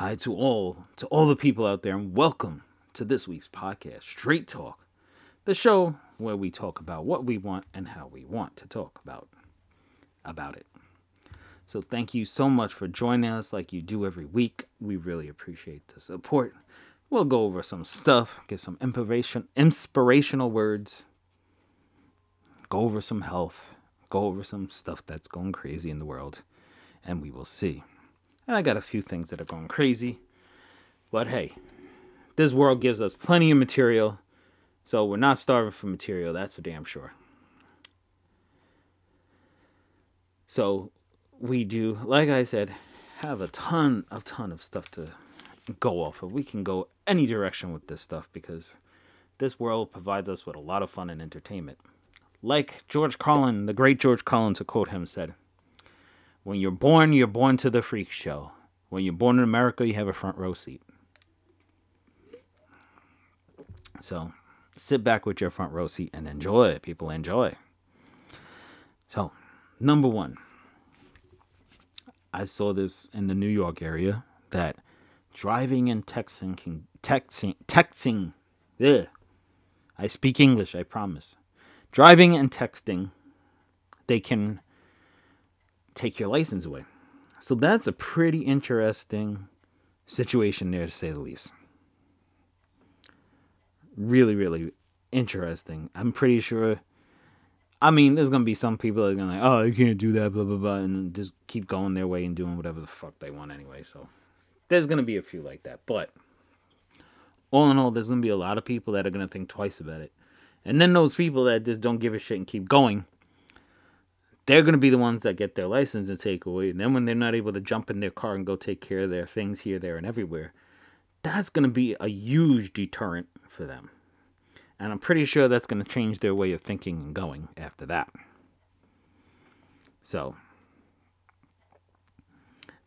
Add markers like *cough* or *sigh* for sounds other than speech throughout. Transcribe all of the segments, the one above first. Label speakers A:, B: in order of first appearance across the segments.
A: Hi to all, to all the people out there, and welcome to this week's podcast, Straight Talk, the show where we talk about what we want and how we want to talk about about it. So thank you so much for joining us like you do every week. We really appreciate the support. We'll go over some stuff, get some inspiration, inspirational words, go over some health, go over some stuff that's going crazy in the world, and we will see. And I got a few things that are going crazy. But hey, this world gives us plenty of material, so we're not starving for material, that's for damn sure. So we do, like I said, have a ton of ton of stuff to go off of. We can go any direction with this stuff because this world provides us with a lot of fun and entertainment. Like George Carlin, the great George Carlin, to quote him, said, When you're born, you're born to the freak show. When you're born in America, you have a front row seat. So sit back with your front row seat and enjoy it. People enjoy. So, number one, I saw this in the New York area that driving and texting can texting texting. Yeah, I speak English. I promise. Driving and texting, they can take your license away. So that's a pretty interesting situation there, to say the least. Really, really interesting. I'm pretty sure I mean, there's gonna be some people that are gonna like, oh, you can't do that, blah blah blah, and just keep going their way and doing whatever the fuck they want anyway. So there's gonna be a few like that, but all in all, there's gonna be a lot of people that are gonna think twice about it, and then those people that just don't give a shit and keep going, they're gonna be the ones that get their license and take away. And then when they're not able to jump in their car and go take care of their things here, there, and everywhere, that's gonna be a huge deterrent for them. And I'm pretty sure that's going to change their way of thinking and going after that. So,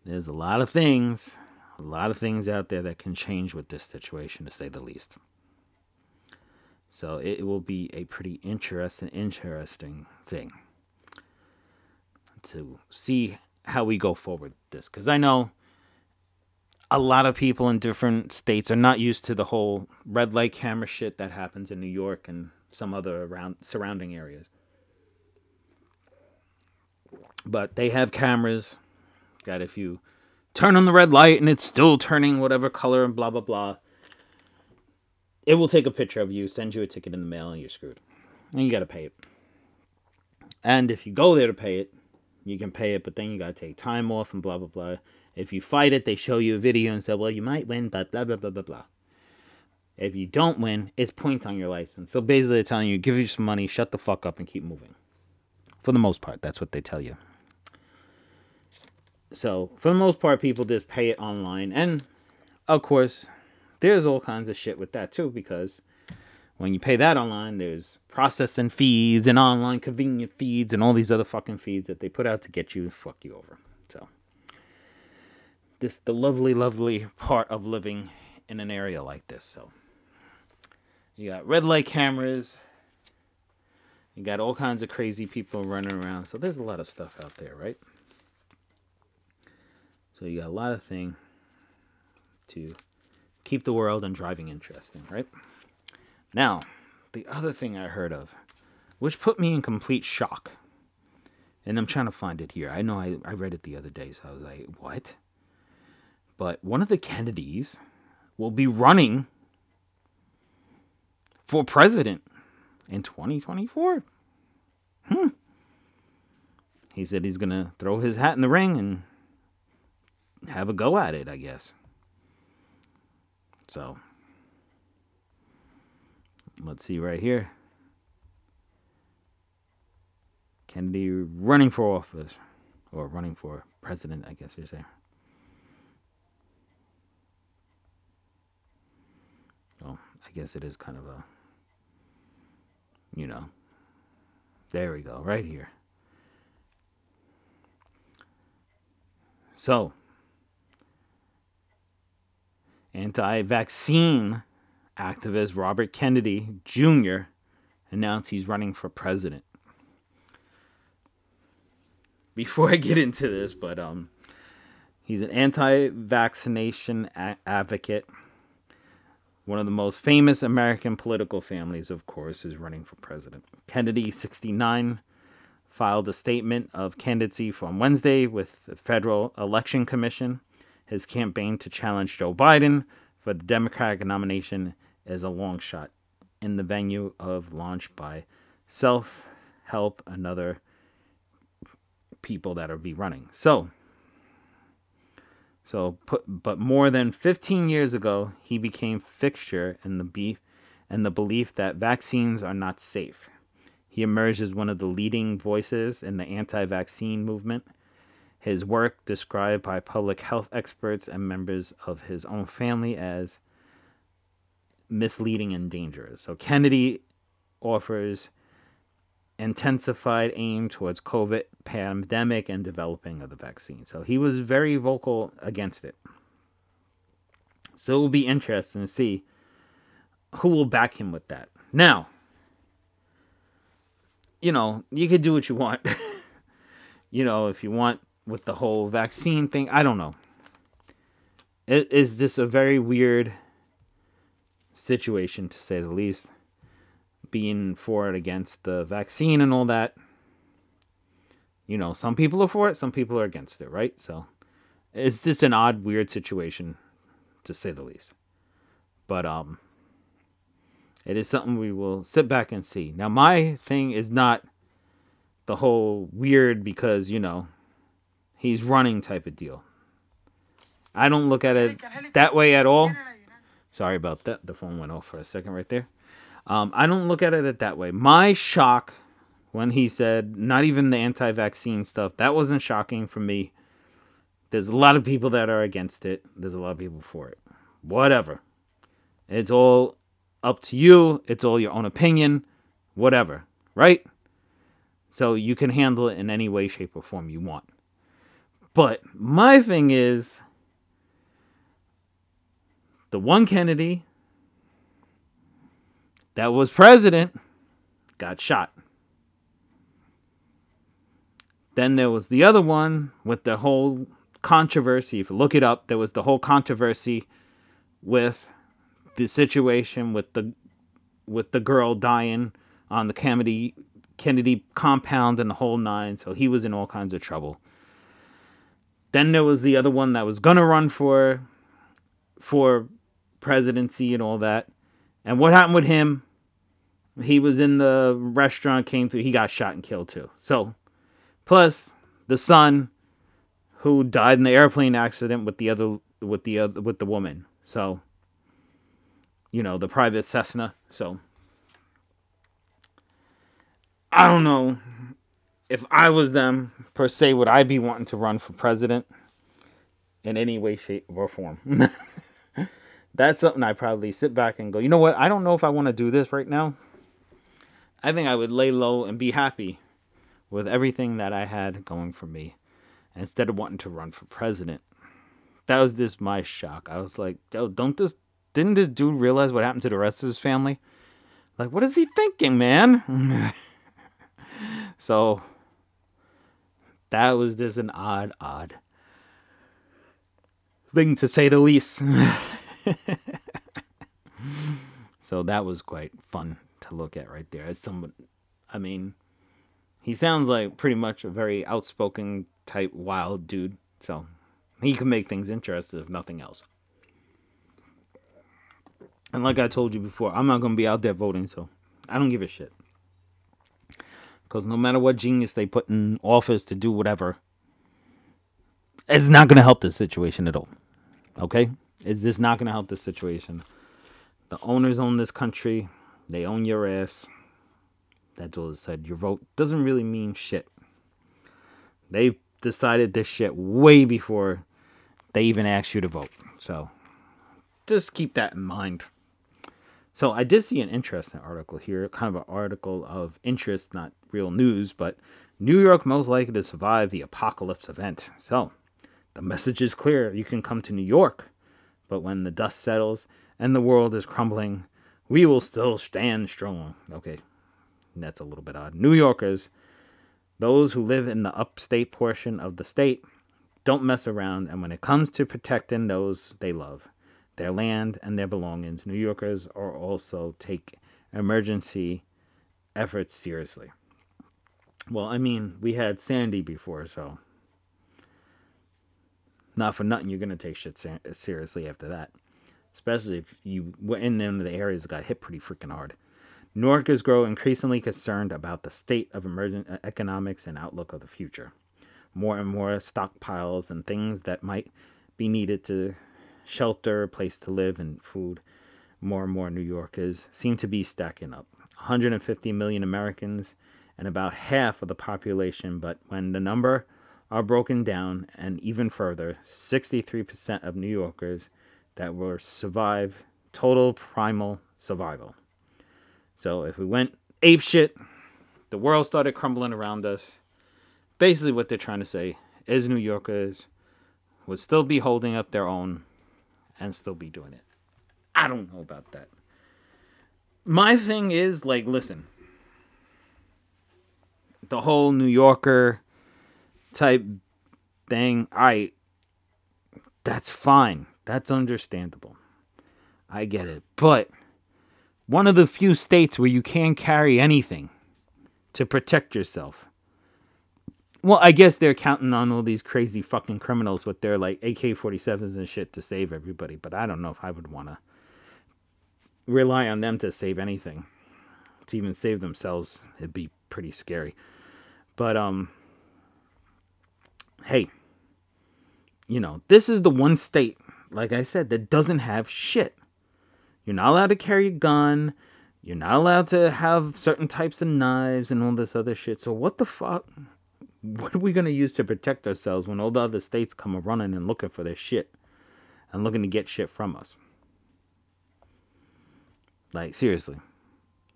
A: there's a lot of things, a lot of things out there that can change with this situation, to say the least. So, it will be a pretty interesting, interesting thing to see how we go forward this. Because I know a lot of people in different states are not used to the whole red light camera shit that happens in New York and some other around surrounding areas. But they have cameras that if you turn on the red light and it's still turning whatever color and blah blah blah, it will take a picture of you, send you a ticket in the mail, and you're screwed. And you gotta pay it. And if you go there to pay it, you can pay it, but then you gotta take time off and blah blah blah. If you fight it, they show you a video and say, well, you might win, but blah, blah, blah, blah, blah. If you don't win, it's points on your license. So basically, they're telling you, give you some money, shut the fuck up, and keep moving. For the most part, that's what they tell you. So, for the most part, people just pay it online. And, of course, there's all kinds of shit with that, too, because when you pay that online, there's processing fees and online convenient feeds and all these other fucking feeds that they put out to get you fuck you over. So, this the lovely, lovely part of living in an area like this. So you got red light cameras. You got all kinds of crazy people running around. So there's a lot of stuff out there, right? So you got a lot of thing to keep the world and driving interesting, right? Now, the other thing I heard of, which put me in complete shock, and I'm trying to find it here. I know I, I read it the other day, so I was like, what? but one of the Kennedys will be running for president in 2024. Hmm. He said he's going to throw his hat in the ring and have a go at it, I guess. So, let's see right here. Kennedy running for office, or running for president, I guess you say. Oh, I guess it is kind of a, you know, there we go, right here. So, anti vaccine activist Robert Kennedy Jr. announced he's running for president. Before I get into this, but um, He's an anti vaccination a- advocate. One of the most famous American political families, of course, is running for president. Kennedy, 69, filed a statement of candidacy from Wednesday with the Federal Election Commission. His campaign to challenge Joe Biden for the Democratic nomination is a long shot in the venue of launch by Self Help and other people that are be running. So, so put, but more than 15 years ago, he became fixture in the beef and the belief that vaccines are not safe. He emerged as one of the leading voices in the anti-vaccine movement. His work described by public health experts and members of his own family as misleading and dangerous. So Kennedy offers intensified aim towards COVID pandemic and developing of the vaccine. So he was very vocal against it. So it will be interesting to see who will back him with that. Now, you know, you could do what you want. *laughs* you know, if you want with the whole vaccine thing, I don't know. It is just a very weird situation to say the least being for it against the vaccine and all that. You know, some people are for it, some people are against it, right? So it's just an odd, weird situation, to say the least. But um, it is something we will sit back and see. Now, my thing is not the whole weird because you know he's running type of deal. I don't look at it that way at all. Sorry about that. The phone went off for a second right there. Um, I don't look at it that way. My shock when he said not even the anti-vaccine stuff that wasn't shocking for me. There's a lot of people that are against it. There's a lot of people for it. Whatever. It's all up to you. It's all your own opinion. Whatever. Right? So you can handle it in any way, shape, or form you want. But my thing is the one Kennedy that was president got shot. Then there was the other one with the whole controversy. If you look it up, there was the whole controversy with the situation with the with the girl dying on the Kennedy Kennedy compound and the whole nine. So he was in all kinds of trouble. Then there was the other one that was gonna run for for presidency and all that. And what happened with him? He was in the restaurant, came through, he got shot and killed too. So, plus the son who died in the airplane accident with the other with the other with the woman. So, you know, the private Cessna. So, I don't know if I was them per se would I be wanting to run for president in any way shape or form. *laughs* that's something I probably sit back and go, you know what? I don't know if I want to do this right now. I think I would lay low and be happy with everything that I had going for me instead of wanting to run for president. That was just my shock. I was like, yo, don't this, didn't this dude realize what happened to the rest of his family? Like, what is he thinking, man? *laughs* so, that was just an odd, odd thing to say the least. *laughs* *laughs* so that was quite fun to look at right there. As someone, I mean, he sounds like pretty much a very outspoken type wild dude. So he can make things interesting if nothing else. And like I told you before, I'm not gonna be out there voting, so I don't give a shit. Because no matter what genius they put in office to do whatever, it's not gonna help the situation at all. Okay? It's just not gonna help the situation. The owners own this country. They own your ass. That's all it said. Your vote doesn't really mean shit. They decided this shit way before they even asked you to vote. So just keep that in mind. So I did see an interesting article here, kind of an article of interest, not real news, but New York most likely to survive the apocalypse event. So the message is clear. You can come to New York, but when the dust settles and the world is crumbling, we will still stand strong. Okay, that's a little bit odd. New Yorkers, those who live in the upstate portion of the state, don't mess around, and when it comes to protecting those they love, their land and their belongings, New Yorkers are also take emergency efforts seriously. Well, I mean, we had Sandy before, so not for nothing, you're gonna take shit seriously after that, especially if you went in the areas got hit pretty freaking hard. New Yorkers grow increasingly concerned about the state of emerging uh, economics and outlook of the future. More and more stockpiles and things that might be needed to shelter, place to live, and food. More and more New Yorkers seem to be stacking up. 150 million Americans and about half of the population, but when the number are broken down and even further, 63% of New Yorkers that will survive total primal survival. So if we went ape shit, the world started crumbling around us. Basically, what they're trying to say is New Yorkers would still be holding up their own and still be doing it. I don't know about that. My thing is like, listen, the whole New Yorker type thing, I that's fine. That's understandable. I get it. But one of the few states where you can carry anything to protect yourself. Well, I guess they're counting on all these crazy fucking criminals with their like AK 47s and shit to save everybody, but I don't know if I would want to rely on them to save anything. To even save themselves, it'd be pretty scary. But, um, hey, you know, this is the one state, like I said, that doesn't have shit. You're not allowed to carry a gun. You're not allowed to have certain types of knives and all this other shit. So what the fuck? *laughs* What are we gonna use to protect ourselves when all the other states come running and looking for their shit and looking to get shit from us? Like seriously,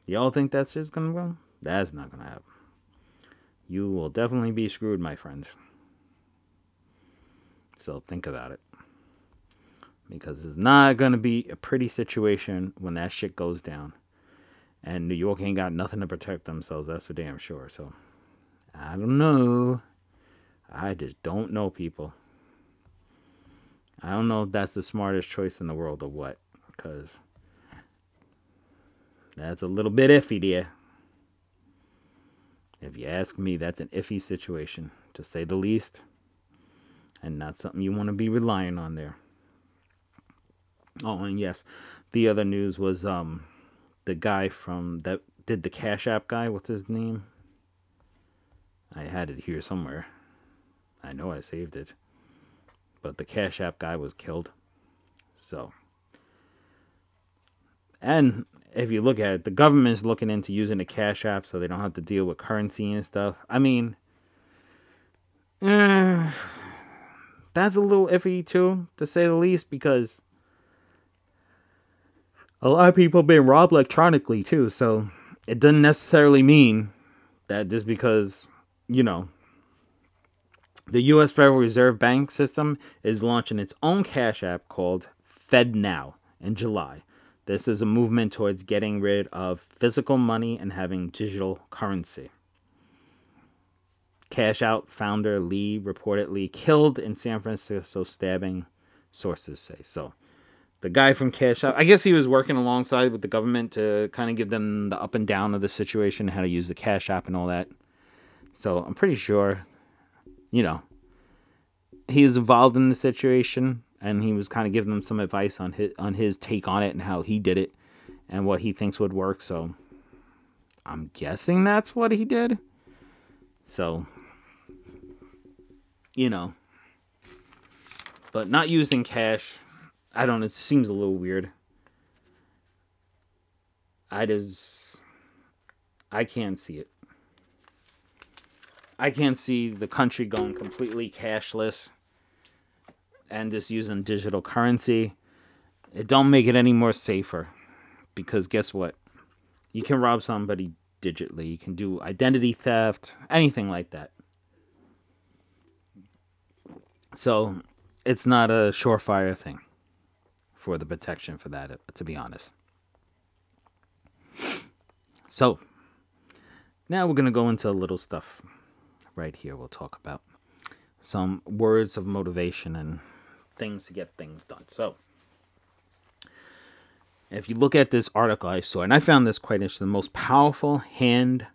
A: y'all think that's just gonna go? That's not gonna happen. You will definitely be screwed, my friends. So think about it because it's not going to be a pretty situation when that shit goes down. And New York ain't got nothing to protect themselves, that's for damn sure. So, I don't know. I just don't know, people. I don't know if that's the smartest choice in the world or what, because that's a little bit iffy, dear. If you ask me, that's an iffy situation, to say the least, and not something you want to be relying on there. Oh, and yes, the other news was um the guy from that did the Cash App guy. What's his name? I had it here somewhere. I know I saved it. But the Cash App guy was killed. So. And if you look at it, the government's looking into using the Cash App so they don't have to deal with currency and stuff. I mean, eh, that's a little iffy too, to say the least, because a lot of people have been robbed electronically too, so it doesn't necessarily mean that just because, you know, the US Federal Reserve Bank system is launching its own cash app called FedNow in July. This is a movement towards getting rid of physical money and having digital currency. Cash App founder Lee reportedly killed in San Francisco stabbing, sources say. So, the guy from Cash App. I guess he was working alongside with the government to kind of give them the up and down of the situation, how to use the Cash App and all that. So I'm pretty sure, you know, he was involved in the situation and he was kind of giving them some advice on his on his take on it and how he did it and what he thinks would work. So I'm guessing that's what he did. So you know, but not using cash I don't it seems a little weird. I just I can't see it. I can't see the country going completely cashless and just using digital currency. It don't make it any more safer because guess what? You can rob somebody digitally. You can do identity theft, anything like that. So, it's not a surefire thing for the protection for that, to be honest. So, now we're going to go into a little stuff right here we'll talk about. some words of motivation and things to get things done. So, if you look at this article I saw, and I found this quite interesting, the most powerful hand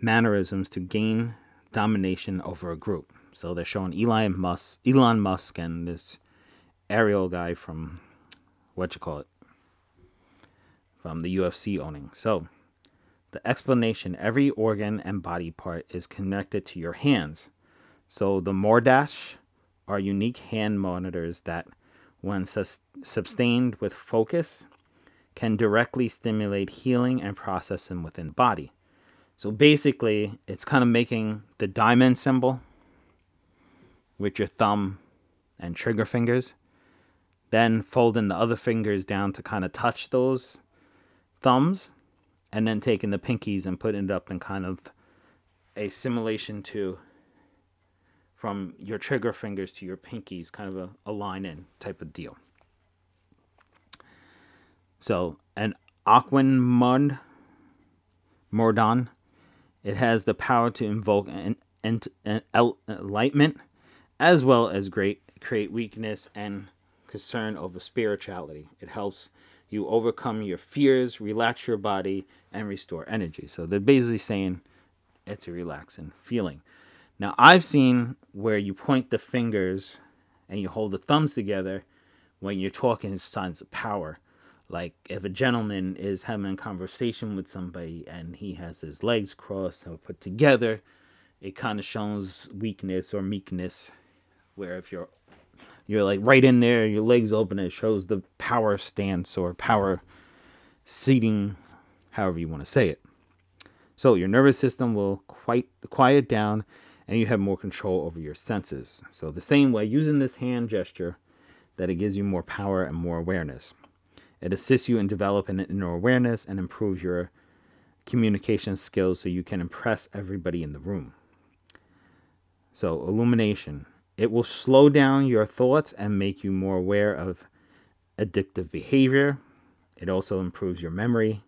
A: mannerisms to gain domination over a group. So they're showing Elon Musk, Elon Musk, and this aerial guy from what you call it, from the UFC owning. So the explanation: every organ and body part is connected to your hands. So the mudras are unique hand monitors that, when sus- sustained with focus, can directly stimulate healing and processing within the body. So basically, it's kind of making the diamond symbol with your thumb and trigger fingers, then folding the other fingers down to kind of touch those thumbs, and then taking the pinkies and putting it up in kind of a simulation to from your trigger fingers to your pinkies, kind of a, a line in type of deal. So, an Aquan Mud Mordon it has the power to invoke an, an, an enlightenment as well as great create weakness and concern over spirituality. It helps you overcome your fears, relax your body, and restore energy. So they're basically saying it's a relaxing feeling. Now I've seen where you point the fingers and you hold the thumbs together when you're talking signs of power. Like if a gentleman is having a conversation with somebody and he has his legs crossed or put together, it kind of shows weakness or meekness. Where if you're you're like right in there, your legs open, it shows the power stance or power seating, however you want to say it. So your nervous system will quite quiet down and you have more control over your senses. So the same way using this hand gesture that it gives you more power and more awareness. It assists you in developing an inner awareness and improves your communication skills so you can impress everybody in the room. So, illumination. It will slow down your thoughts and make you more aware of addictive behavior. It also improves your memory,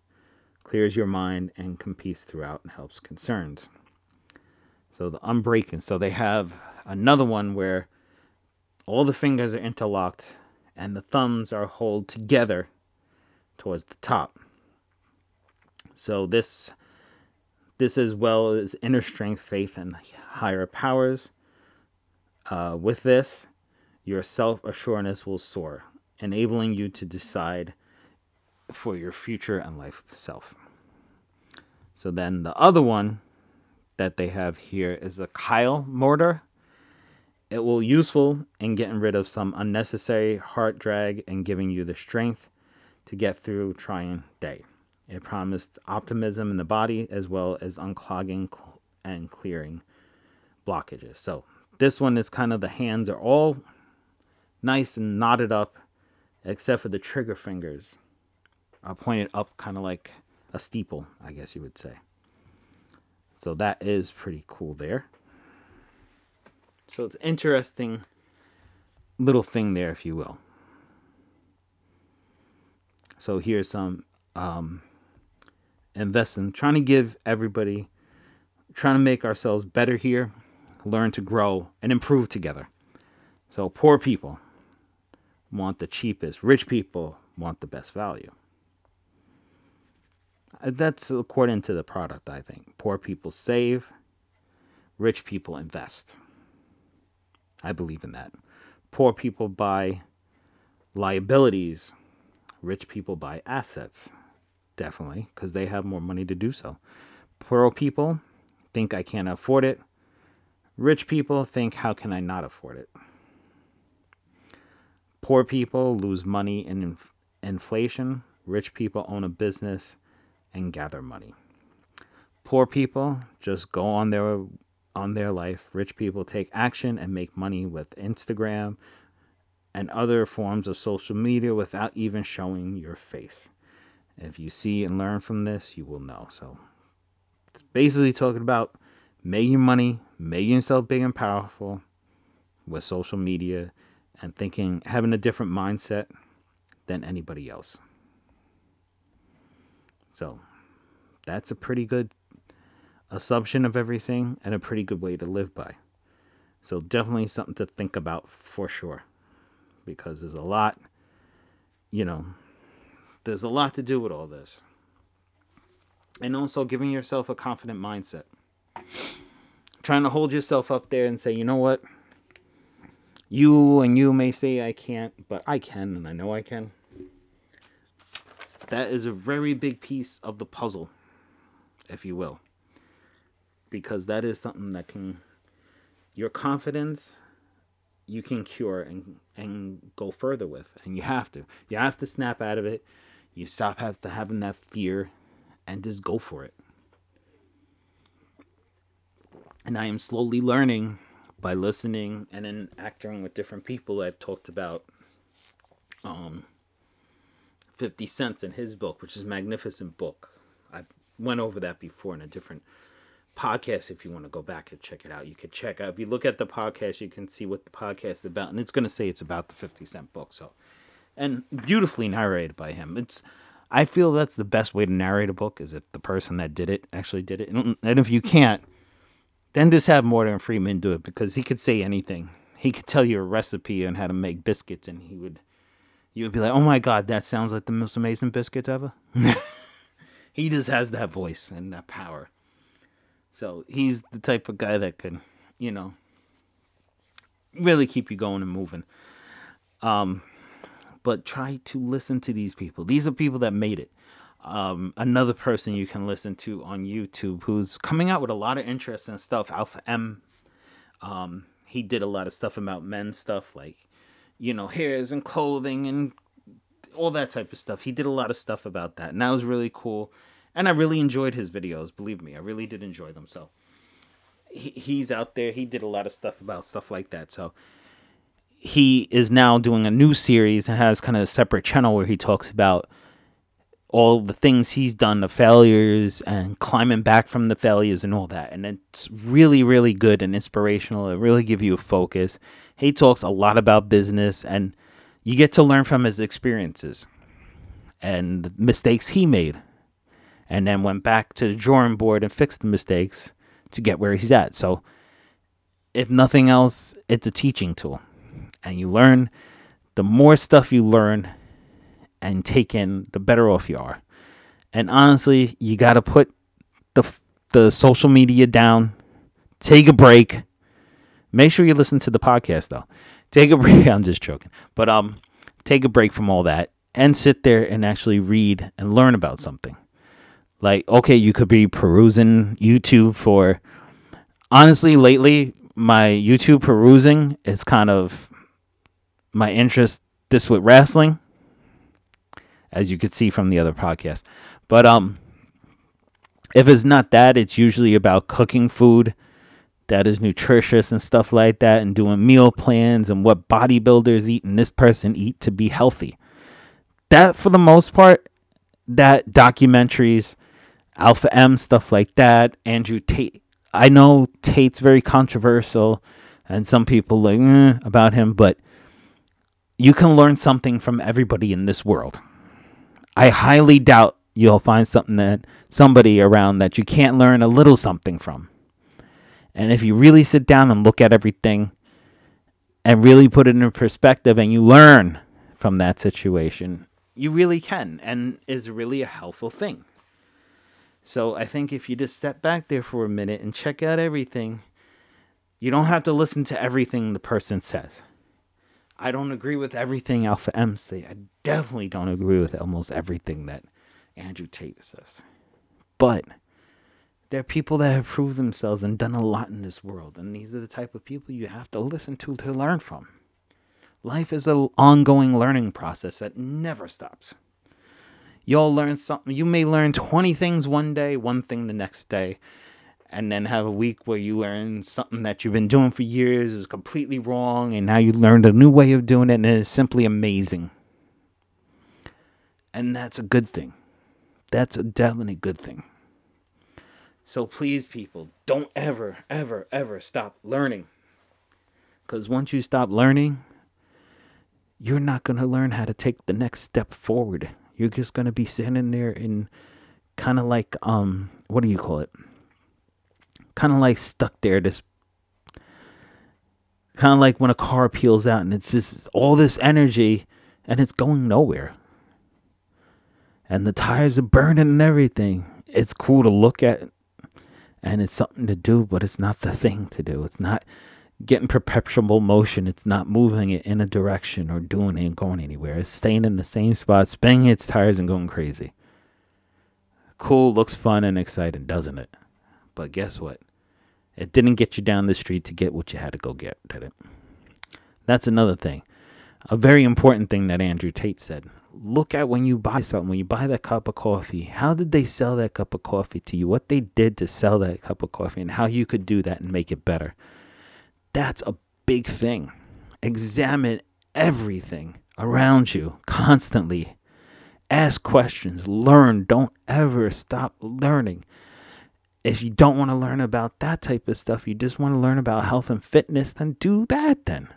A: clears your mind, and competes throughout and helps concerns. So, the unbreaking. So, they have another one where all the fingers are interlocked and the thumbs are held together towards the top. So this this as well as inner strength, faith, and higher powers. Uh, with this, your self assuredness will soar, enabling you to decide for your future and life self. So then the other one that they have here is the Kali mudra. It will useful in getting rid of some unnecessary heart drag and giving you the strength to get through trying day. It promised optimism in the body as well as unclogging and clearing blockages. So this one is kind of the hands are all nice and knotted up, except for the trigger fingers are pointed up, kind of like a steeple, I guess you would say. So that is pretty cool there. So it's interesting little thing there, if you will. So here's some um, investing, trying to give everybody, trying to make ourselves better here, learn to grow and improve together. So poor people want the cheapest, rich people want the best value. Uh, that's according to the product, I think. Poor people save, rich people invest. I believe in that. Poor people buy liabilities Rich people buy assets, definitely, because they have more money to do so. Poor people think I can't afford it. Rich people think, how can I not afford it? Poor people lose money in inf- inflation. Rich people own a business and gather money. Poor people just go on their on their life. Rich people take action and make money with Instagram, and other forms of social media without even showing your face. If you see and learn from this, you will know. So it's basically talking about making money, making yourself big and powerful with social media and thinking having a different mindset than anybody else. So that's a pretty good assumption of everything and a pretty good way to live by. So definitely something to think about for sure. Because there's a lot, you know, there's a lot to do with all this. And also giving yourself a confident mindset. Trying to hold yourself up there and say, you know what? You and you may say I can't, but I can, and I know I can. That is a very big piece of the puzzle, if you will. Because that is something that can your confidence you can cure and and go further with and you have to you have to snap out of it you stop have to having that fear and just go for it and i am slowly learning by listening and then acting with different people i've talked about um 50 Cent's in his book which is a magnificent book. I went over that before in a different podcast. If you want to go back and check it out you could check out. If you look at the podcast you can see what the podcast is about. And it's going to say it's about the 50 cent book so. And beautifully narrated by him. It's i feel that's the best way to narrate a book is if the person that did it actually did it. And if you can't then just have morgan freeman do it because he could say anything he could tell you a recipe on how to make biscuits and he would you would be like oh my god that sounds like the most amazing biscuits ever *laughs* he just has that voice and that power so he's the type of guy that can, you know, really keep you going and moving. Um, but try to listen to these people. These are people that made it. Um, another person you can listen to on YouTube who's coming out with a lot of interesting stuff. Alpha M. Um, he did a lot of stuff about men stuff like, you know, hairs and clothing and all that type of stuff. He did a lot of stuff about that, and that was really cool and I really enjoyed his videos. Believe me, I really did enjoy them. So he, he's out there. He did a lot of stuff about stuff like that. So he is now doing a new series and has kind of a separate channel where he talks about all the things he's done, the failures, and climbing back from the failures and all that. And it's really, really good and inspirational. It really gives you a focus. He talks a lot about business, and you get to learn from his experiences and the mistakes he made and then went back to the drawing board and fixed the mistakes to get where he's at. So, if nothing else, it's a teaching tool. And you learn, the more stuff you learn and take in, the better off you are. And honestly, you got to put the, the social media down, take a break. Make sure you listen to the podcast, though. Take a *laughs* break. I'm just joking. But um, take a break from all that and sit there and actually read and learn about something. Like, okay, you could be perusing YouTube for. Honestly, lately, my YouTube perusing is kind of my interest this with wrestling, as you could see from the other podcast. But um, if it's not that, it's usually about cooking food that is nutritious and stuff like that, and doing meal plans and what bodybuilders eat and this person eat to be healthy. That, for the most part, that documentaries Alpha M, stuff like that. Andrew Tate. I know Tate's very controversial, and some people like eh, about him, but you can learn something from everybody in this world. I highly doubt you'll find something that somebody around that you can't learn a little something from. And if you really sit down and look at everything and really put it in perspective and you learn from that situation, you really can and is really a helpful thing. So I think if you just step back there for a minute and check out everything, you don't have to listen to everything the person says. I don't agree with everything Alpha M say. I definitely don't agree with almost everything that Andrew Tate says. But there are people that have proved themselves and done a lot in this world, and these are the type of people you have to listen to to learn from. Life is an ongoing learning process that never stops you'll learn something. You may learn 20 things one day, one thing the next day, and then have a week where you learn something that you've been doing for years is completely wrong, and now you learned a new way of doing it, and it is simply amazing. And that's a good thing. That's a definitely good thing. So please, people, don't ever, ever, ever stop learning. Because once you stop learning, you're not going to learn how to take the next step forward you're just gonna be sitting there in kind of like um, what do you call it? Kind of like stuck there. This Kind of like when a car peels out and it's just all this energy and it's going nowhere. And the tires are burning and everything. It's cool to look at and it's something to do, but it's not the thing to do. It's not getting perpetual motion. It's not moving it in a direction or doing it and going anywhere. It's staying in the same spot, spinning its tires and going crazy. Cool, looks fun and exciting, doesn't it? But guess what? It didn't get you down the street to get what you had to go get, did it? That's another thing. A very important thing that Andrew Tate said. Look at when you buy something, when you buy that cup of coffee, how did they sell that cup of coffee to you? What they did to sell that cup of coffee and how you could do that and make it better. That's a big thing. Examine everything around you constantly. Ask questions, learn. Don't ever stop learning. If you don't want to learn about that type of stuff, you just want to learn about health and fitness, then do that then.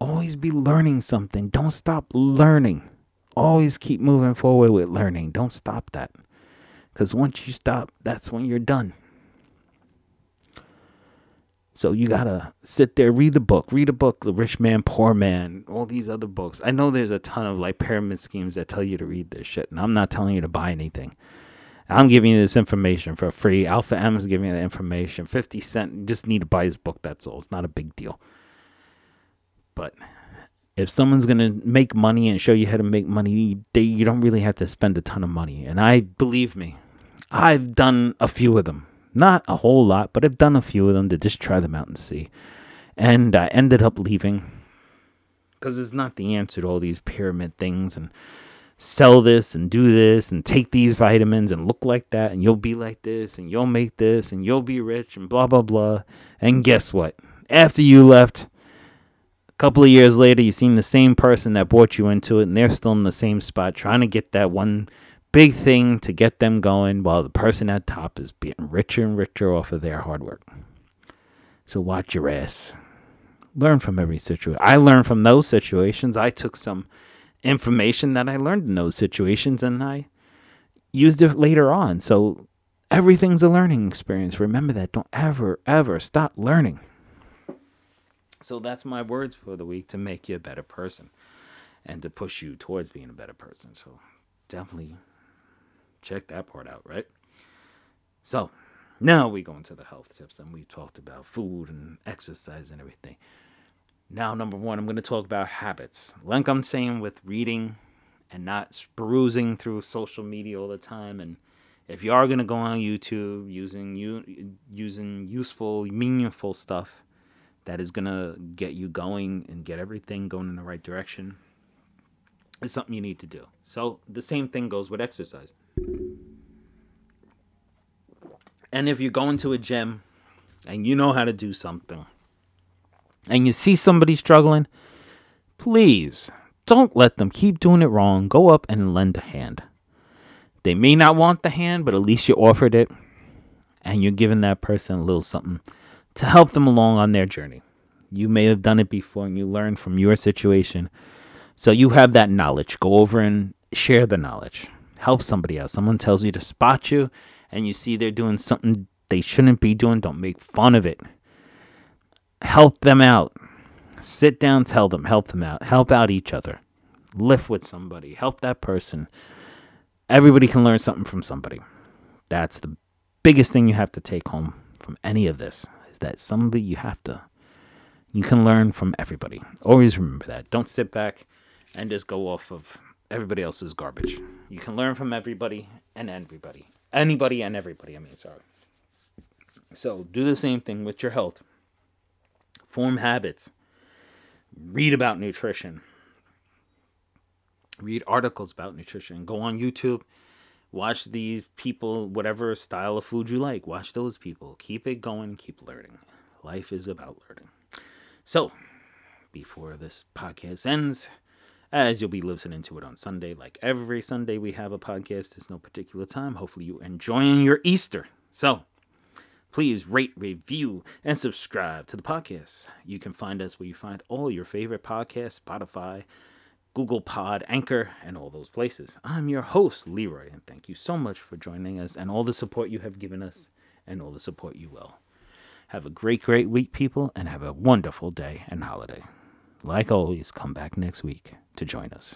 A: Always be learning something. Don't stop learning. Always keep moving forward with learning. Don't stop that. Because once you stop, that's when you're done. So you gotta sit there, read the book, read a book, The Rich Man, Poor Man, all these other books. I know there's a ton of like pyramid schemes that tell you to read this shit, and I'm not telling you to buy anything. I'm giving you this information for free. Alpha M is giving you the information. 50 Cent, you just need to buy his book, that's all. It's not a big deal. But if someone's gonna make money and show you how to make money, they, you don't really have to spend a ton of money. And I believe me, I've done a few of them. Not a whole lot, but I've done a few of them to just try them out and see. And I ended up leaving because it's not the answer to all these pyramid things and sell this and do this and take these vitamins and look like that and you'll be like this and you'll make this and you'll be rich and blah blah blah. And guess what? After you left, a couple of years later, you seen the same person that brought you into it and they're still in the same spot trying to get that one big thing to get them going while the person at top is getting richer and richer off of their hard work. So watch your ass. Learn from every situation. I learned from those situations. I took some information that I learned in those situations and I used it later on. So everything's a learning experience. Remember that. Don't ever, ever stop learning. So that's my words for the week to make you a better person and to push you towards being a better person. So definitely check that part out, right? So now we go into the health tips, and we talked about food and exercise and everything. Now, number one, I'm going to talk about habits. Like I'm saying with reading and not perusing through social media all the time. And if you are going to go on YouTube using you using useful, meaningful stuff that is going to get you going and get everything going in the right direction, is something you need to do. So the same thing goes with exercise. And if you go into a gym and you know how to do something and you see somebody struggling, please don't let them keep doing it wrong. Go up and lend a hand. They may not want the hand, but at least you offered it and you're giving that person a little something to help them along on their journey. You may have done it before and you learned from your situation. So you have that knowledge. Go over and share the knowledge help somebody else. Someone tells you to spot you and you see they're doing something they shouldn't be doing, don't make fun of it. Help them out. Sit down, tell them, help them out. Help out each other. Lift with somebody. Help that person. Everybody can learn something from somebody. That's the biggest thing you have to take home from any of this is that somebody you have to you can learn from everybody. Always remember that. Don't sit back and just go off of everybody else's garbage. You can learn from everybody and everybody. Anybody and everybody, I mean, sorry. So do the same thing with your health. Form habits. Read about nutrition. Read articles about nutrition. Go on YouTube. Watch these people, whatever style of food you like. Watch those people. Keep it going. Keep learning. Life is about learning. So, before this podcast ends, as you'll be listening to it on Sunday. Like every Sunday, we have a podcast. There's no particular time. Hopefully, you're enjoying your Easter. So, please rate, review, and subscribe to the podcast. You can find us where you find all your favorite podcasts Spotify, Google Pod, Anchor, and all those places. I'm your host, Leroy, and thank you so much for joining us and all the support you have given us and all the support you will. Have a great, great week, people, and have a wonderful day and holiday. Like always, come back next week to join us.